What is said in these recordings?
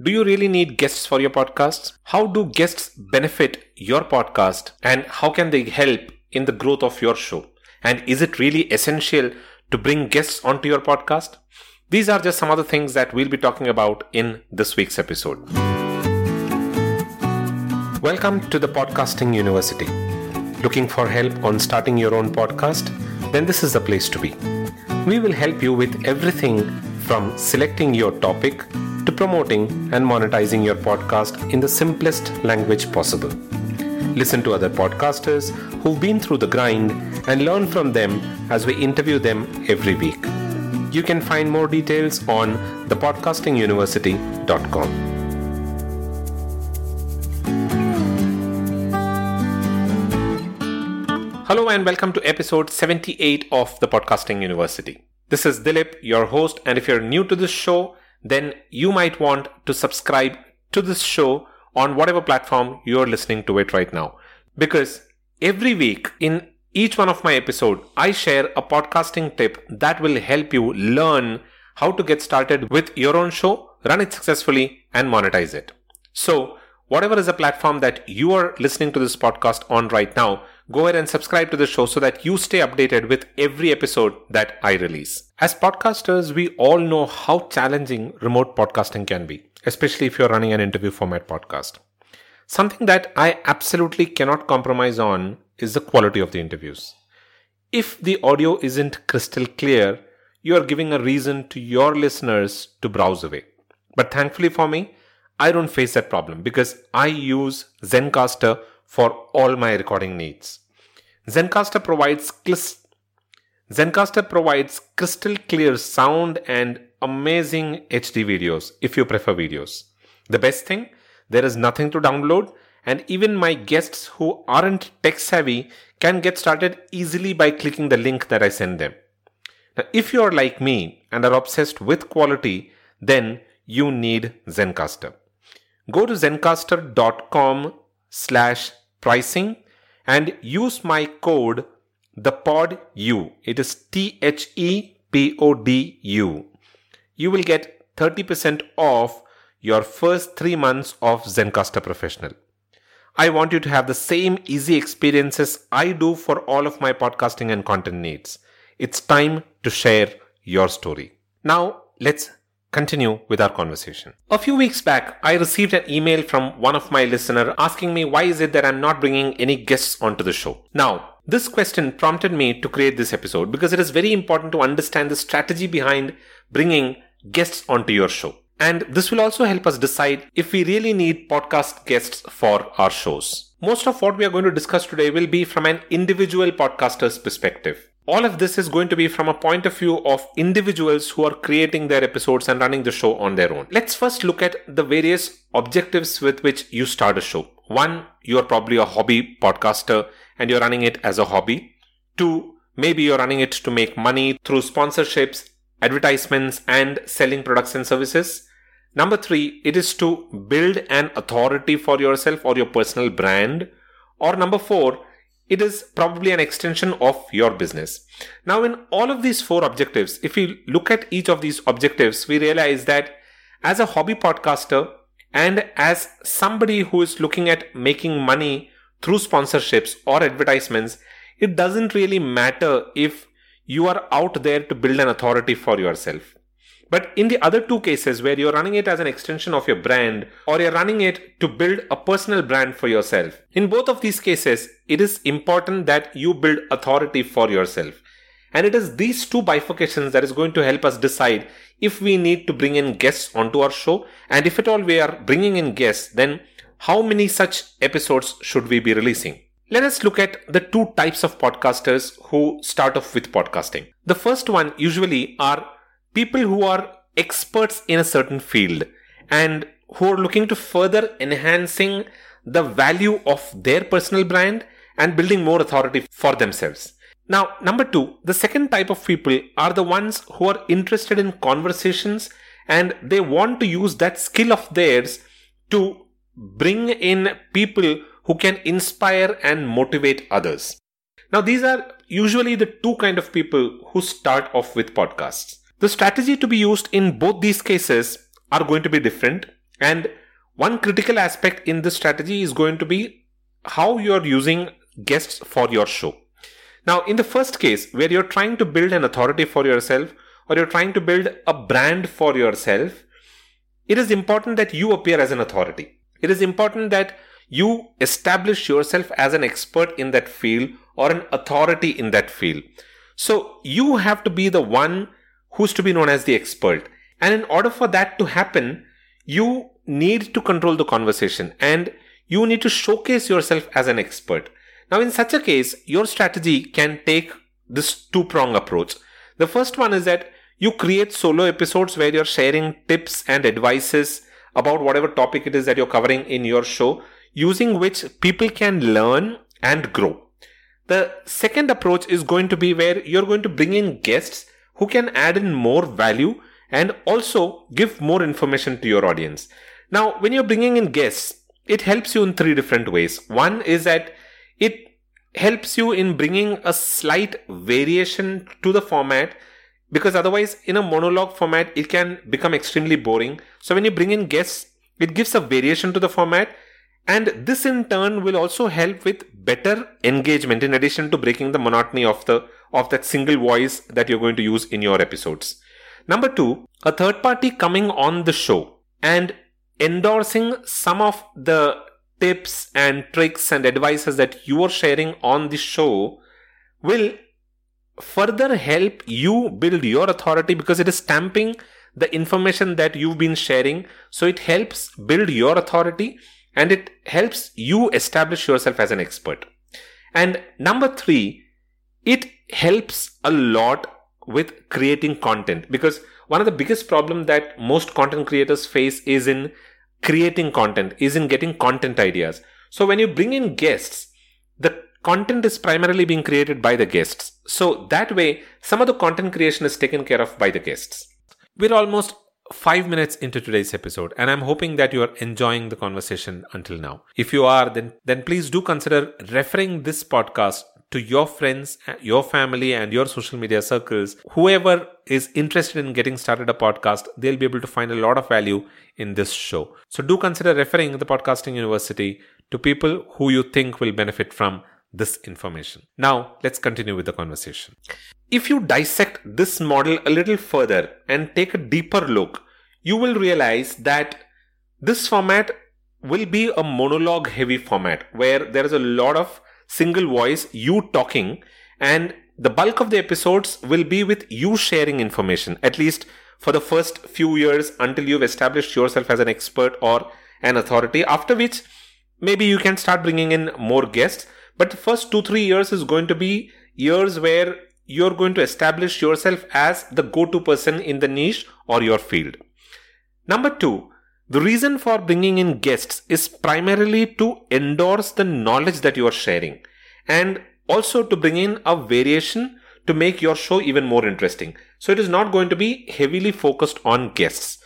Do you really need guests for your podcast? How do guests benefit your podcast and how can they help in the growth of your show? And is it really essential to bring guests onto your podcast? These are just some of the things that we'll be talking about in this week's episode. Welcome to the Podcasting University. Looking for help on starting your own podcast? Then this is the place to be. We will help you with everything from selecting your topic to promoting and monetizing your podcast in the simplest language possible. Listen to other podcasters who've been through the grind and learn from them as we interview them every week. You can find more details on thepodcastinguniversity.com. Hello and welcome to episode 78 of the Podcasting University. This is Dilip, your host, and if you're new to this show, then you might want to subscribe to this show on whatever platform you're listening to it right now. Because every week in each one of my episode, I share a podcasting tip that will help you learn how to get started with your own show, run it successfully and monetize it. So whatever is the platform that you are listening to this podcast on right now, go ahead and subscribe to the show so that you stay updated with every episode that I release. As podcasters, we all know how challenging remote podcasting can be, especially if you're running an interview format podcast. Something that I absolutely cannot compromise on is the quality of the interviews. If the audio isn't crystal clear, you are giving a reason to your listeners to browse away. But thankfully for me, I don't face that problem because I use Zencastr for all my recording needs. Zencastr provides Zencastr provides crystal clear sound and amazing HD videos if you prefer videos. The best thing, there is nothing to download and even my guests who aren't tech savvy can get started easily by clicking the link that I send them. Now, if you are like me and are obsessed with quality, then you need Zencastr. Go to zencastr.com slash pricing and use my code the pod u. It is t h e p o d u. You will get 30% off your first 3 months of zencastr professional. I want you to have the same easy experiences i do for all of my podcasting and content needs. It's time to share your story. Now let's continue with our conversation. A few weeks back, I received an email from one of my listener asking me why is it that I'm not bringing any guests onto the show. Now, this question prompted me to create this episode because it is very important to understand the strategy behind bringing guests onto your show. And this will also help us decide if we really need podcast guests for our shows. Most of what we are going to discuss today will be from an individual podcaster's perspective all of this is going to be from a point of view of individuals who are creating their episodes and running the show on their own. Let's first look at the various objectives with which you start a show. One, you are probably a hobby podcaster and you're running it as a hobby. Two, maybe you're running it to make money through sponsorships, advertisements, and selling products and services. Number three, it is to build an authority for yourself or your personal brand. Or number four, it is probably an extension of your business. Now, in all of these four objectives, if we look at each of these objectives, we realize that as a hobby podcaster and as somebody who is looking at making money through sponsorships or advertisements, it doesn't really matter if you are out there to build an authority for yourself. But in the other two cases where you're running it as an extension of your brand or you're running it to build a personal brand for yourself, in both of these cases, it is important that you build authority for yourself. And it is these two bifurcations that is going to help us decide if we need to bring in guests onto our show. And if at all we are bringing in guests, then how many such episodes should we be releasing? Let us look at the two types of podcasters who start off with podcasting. The first one usually are people who are experts in a certain field and who are looking to further enhancing the value of their personal brand and building more authority for themselves. Now, number two, the second type of people are the ones who are interested in conversations and they want to use that skill of theirs to bring in people who can inspire and motivate others. Now, these are usually the two kind of people who start off with podcasts. The strategy to be used in both these cases are going to be different And one critical aspect in this strategy is going to be how you're using guests for your show. Now, in the first case, where you're trying to build an authority for yourself or you're trying to build a brand for yourself, it is important that you appear as an authority. It is important that you establish yourself as an expert in that field or an authority in that field. So you have to be the one who's to be known as the expert. And in order for that to happen, you need to control the conversation and you need to showcase yourself as an expert. Now, in such a case, your strategy can take this two prong approach. The first one is that you create solo episodes where you're sharing tips and advices about whatever topic it is that you're covering in your show, using which people can learn and grow. The second approach is going to be where you're going to bring in guests who can add in more value and also give more information to your audience. Now, when you're bringing in guests, it helps you in three different ways. One is that it helps you in bringing a slight variation to the format because otherwise in a monologue format it can become extremely boring so when you bring in guests it gives a variation to the format and this in turn will also help with better engagement in addition to breaking the monotony of the of that single voice that you're going to use in your episodes number 2 a third party coming on the show and endorsing some of the tips and tricks and advices that you are sharing on the show will further help you build your authority because it is stamping the information that you've been sharing. So it helps build your authority and it helps you establish yourself as an expert. And number three, it helps a lot with creating content because one of the biggest problem that most content creators face is in creating content, is in getting content ideas. So when you bring in guests, the content is primarily being created by the guests. So that way, some of the content creation is taken care of by the guests. We're almost five minutes into today's episode, and I'm hoping that you are enjoying the conversation until now. If you are, then, then please do consider referring this podcast to your friends, your family, and your social media circles. Whoever is interested in getting started a podcast, they'll be able to find a lot of value in this show. So do consider referring the Podcasting University to people who you think will benefit from this information. Now, let's continue with the conversation. If you dissect this model a little further and take a deeper look, you will realize that this format will be a monologue heavy format where there is a lot of single voice, you talking, and the bulk of the episodes will be with you sharing information, at least for the first few years until you've established yourself as an expert or an authority, after which maybe you can start bringing in more guests but the first two, three years is going to be years where you're going to establish yourself as the go to person in the niche or your field. Number two, the reason for bringing in guests is primarily to endorse the knowledge that you are sharing and also to bring in a variation to make your show even more interesting. So it is not going to be heavily focused on guests.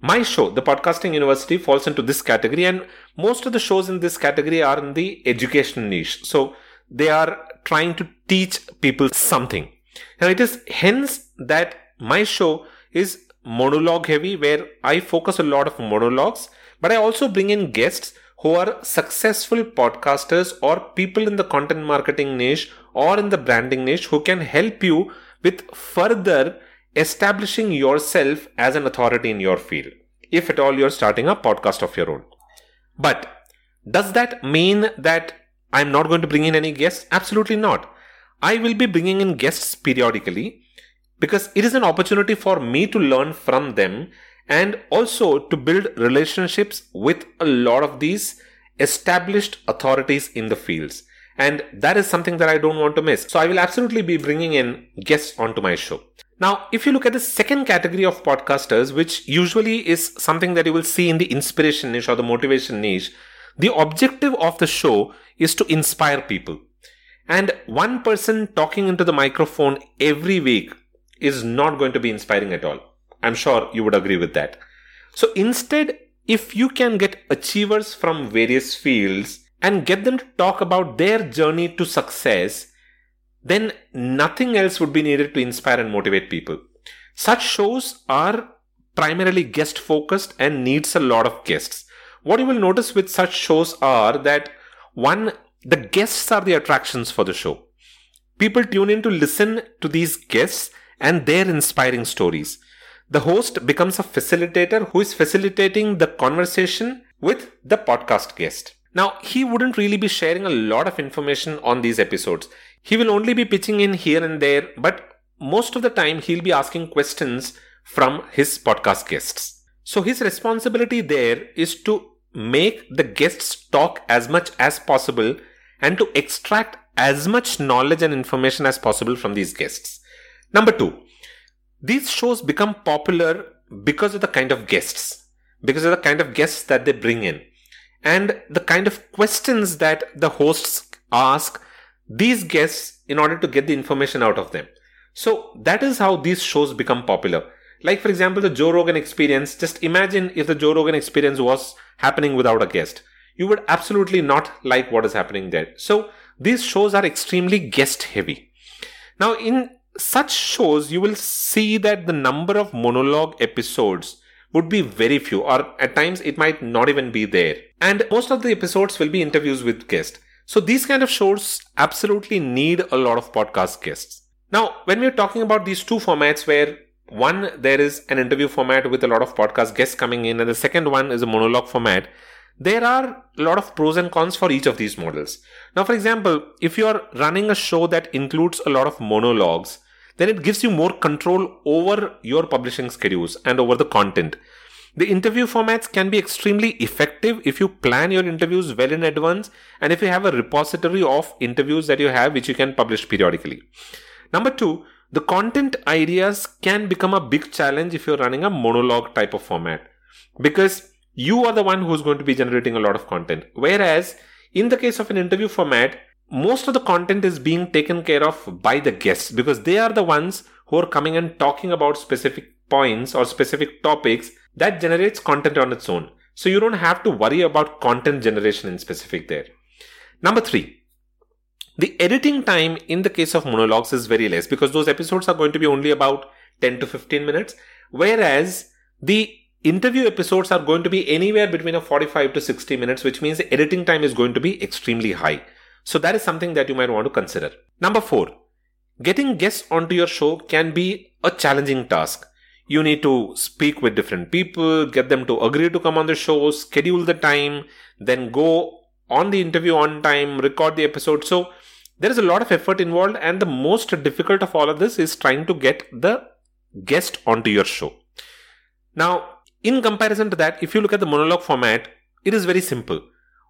My show, The Podcasting University, falls into this category, and most of the shows in this category are in the education niche. So they are trying to teach people something. Now it is hence that my show is monologue heavy, where I focus a lot of monologues, but I also bring in guests who are successful podcasters or people in the content marketing niche or in the branding niche who can help you with further establishing yourself as an authority in your field, if at all you're starting a podcast of your own. But does that mean that I'm not going to bring in any guests? Absolutely not. I will be bringing in guests periodically because it is an opportunity for me to learn from them and also to build relationships with a lot of these established authorities in the fields. And that is something that I don't want to miss. So I will absolutely be bringing in guests onto my show. Now, if you look at the second category of podcasters, which usually is something that you will see in the inspiration niche or the motivation niche, the objective of the show is to inspire people. And one person talking into the microphone every week is not going to be inspiring at all. I'm sure you would agree with that. So instead, if you can get achievers from various fields and get them to talk about their journey to success, then nothing else would be needed to inspire and motivate people. Such shows are primarily guest focused and needs a lot of guests. What you will notice with such shows are that one, the guests are the attractions for the show. People tune in to listen to these guests and their inspiring stories. The host becomes a facilitator who is facilitating the conversation with the podcast guest. Now, he wouldn't really be sharing a lot of information on these episodes. He will only be pitching in here and there, but most of the time he'll be asking questions from his podcast guests. So his responsibility there is to make the guests talk as much as possible and to extract as much knowledge and information as possible from these guests. Number two, these shows become popular because of the kind of guests, because of the kind of guests that they bring in, and the kind of questions that the hosts ask these guests in order to get the information out of them. So that is how these shows become popular. Like, for example, the Joe Rogan experience. Just imagine if the Joe Rogan experience was happening without a guest. You would absolutely not like what is happening there. So, these shows are extremely guest heavy. Now, in such shows, you will see that the number of monologue episodes would be very few, or at times it might not even be there. And most of the episodes will be interviews with guests. So, these kind of shows absolutely need a lot of podcast guests. Now, when we're talking about these two formats where one, there is an interview format with a lot of podcast guests coming in, and the second one is a monologue format. There are a lot of pros and cons for each of these models. Now, for example, if you are running a show that includes a lot of monologues, then it gives you more control over your publishing schedules and over the content. The interview formats can be extremely effective if you plan your interviews well in advance and if you have a repository of interviews that you have which you can publish periodically. Number two, the content ideas can become a big challenge if you're running a monologue type of format because you are the one who's going to be generating a lot of content. Whereas in the case of an interview format, most of the content is being taken care of by the guests because they are the ones who are coming and talking about specific points or specific topics that generates content on its own. So you don't have to worry about content generation in specific there. Number three, the editing time in the case of monologues is very less because those episodes are going to be only about 10 to 15 minutes, whereas the interview episodes are going to be anywhere between a 45 to 60 minutes, which means the editing time is going to be extremely high. So that is something that you might want to consider. Number four, getting guests onto your show can be a challenging task. You need to speak with different people, get them to agree to come on the show, schedule the time, then go on the interview on time, record the episode. So there is a lot of effort involved, and the most difficult of all of this is trying to get the guest onto your show. Now, in comparison to that, if you look at the monologue format, it is very simple.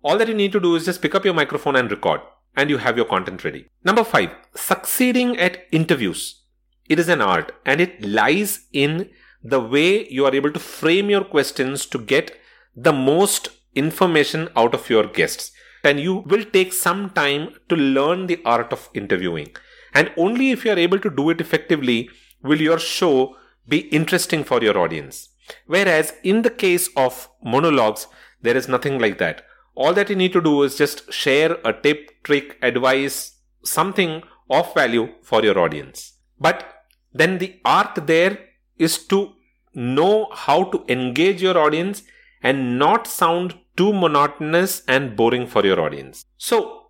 All that you need to do is just pick up your microphone and record, and you have your content ready. Number five, succeeding at interviews. It is an art, and it lies in the way you are able to frame your questions to get the most information out of your guests and you will take some time to learn the art of interviewing. And only if you are able to do it effectively will your show be interesting for your audience. Whereas in the case of monologues, there is nothing like that. All that you need to do is just share a tip, trick, advice, something of value for your audience. But then the art there is to know how to engage your audience and not sound too monotonous and boring for your audience. So,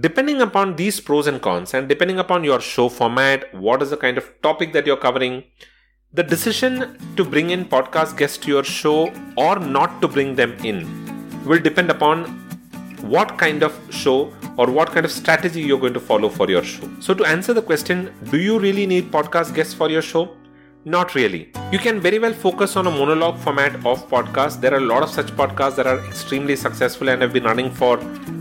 depending upon these pros and cons, and depending upon your show format, what is the kind of topic that you're covering, the decision to bring in podcast guests to your show or not to bring them in will depend upon what kind of show or what kind of strategy you're going to follow for your show. So, to answer the question, do you really need podcast guests for your show? Not really. You can very well focus on a monologue format of podcast. There are a lot of such podcasts that are extremely successful and have been running for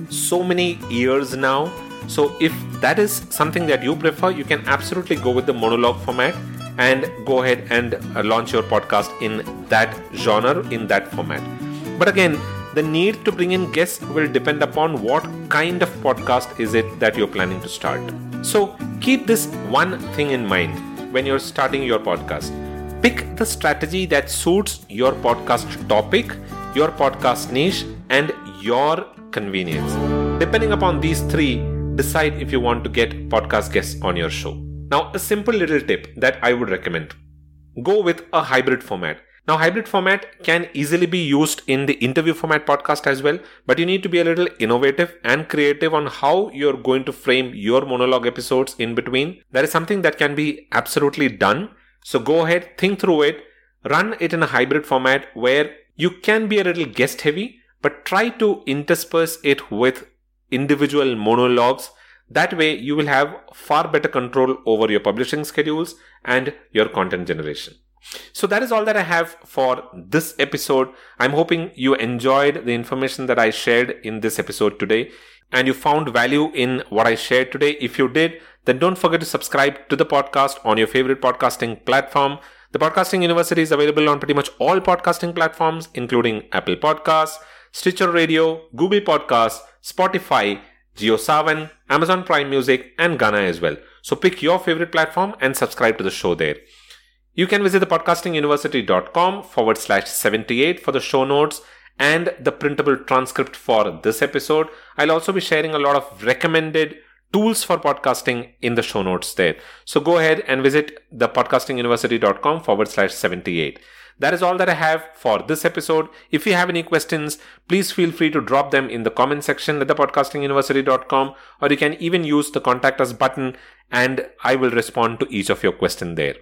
so many years now. So, if that is something that you prefer, you can absolutely go with the monologue format and go ahead and uh, launch your podcast in that genre, in that format. But again, the need to bring in guests will depend upon what kind of podcast is it that you're planning to start. So, keep this one thing in mind when you're starting your podcast. Pick the strategy that suits your podcast topic, your podcast niche, and your convenience. Depending upon these three, decide if you want to get podcast guests on your show. Now, a simple little tip that I would recommend go with a hybrid format. Now, hybrid format can easily be used in the interview format podcast as well, but you need to be a little innovative and creative on how you're going to frame your monologue episodes in between. That is something that can be absolutely done. So go ahead, think through it, run it in a hybrid format where you can be a little guest heavy, but try to intersperse it with individual monologues. That way, you will have far better control over your publishing schedules and your content generation. So that is all that I have for this episode. I'm hoping you enjoyed the information that I shared in this episode today and you found value in what I shared today. If you did, then don't forget to subscribe to the podcast on your favorite podcasting platform. The Podcasting University is available on pretty much all podcasting platforms, including Apple Podcasts, Stitcher Radio, Google Podcasts, Spotify, JioSaavn, Amazon Prime Music, and Gaana as well. So pick your favorite platform and subscribe to the show there. You can visit the podcastinguniversity.com forward slash 78 for the show notes and the printable transcript for this episode. I'll also be sharing a lot of recommended tools for podcasting in the show notes there. So go ahead and visit the podcastinguniversity.com forward slash 78. That is all that I have for this episode. If you have any questions, please feel free to drop them in the comment section at thepodcastinguniversity.com or you can even use the contact us button and I will respond to each of your questions there.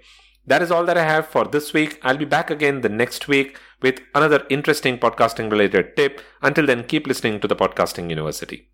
That is all that I have for this week. I'll be back again the next week with another interesting podcasting related tip. Until then, keep listening to the Podcasting University.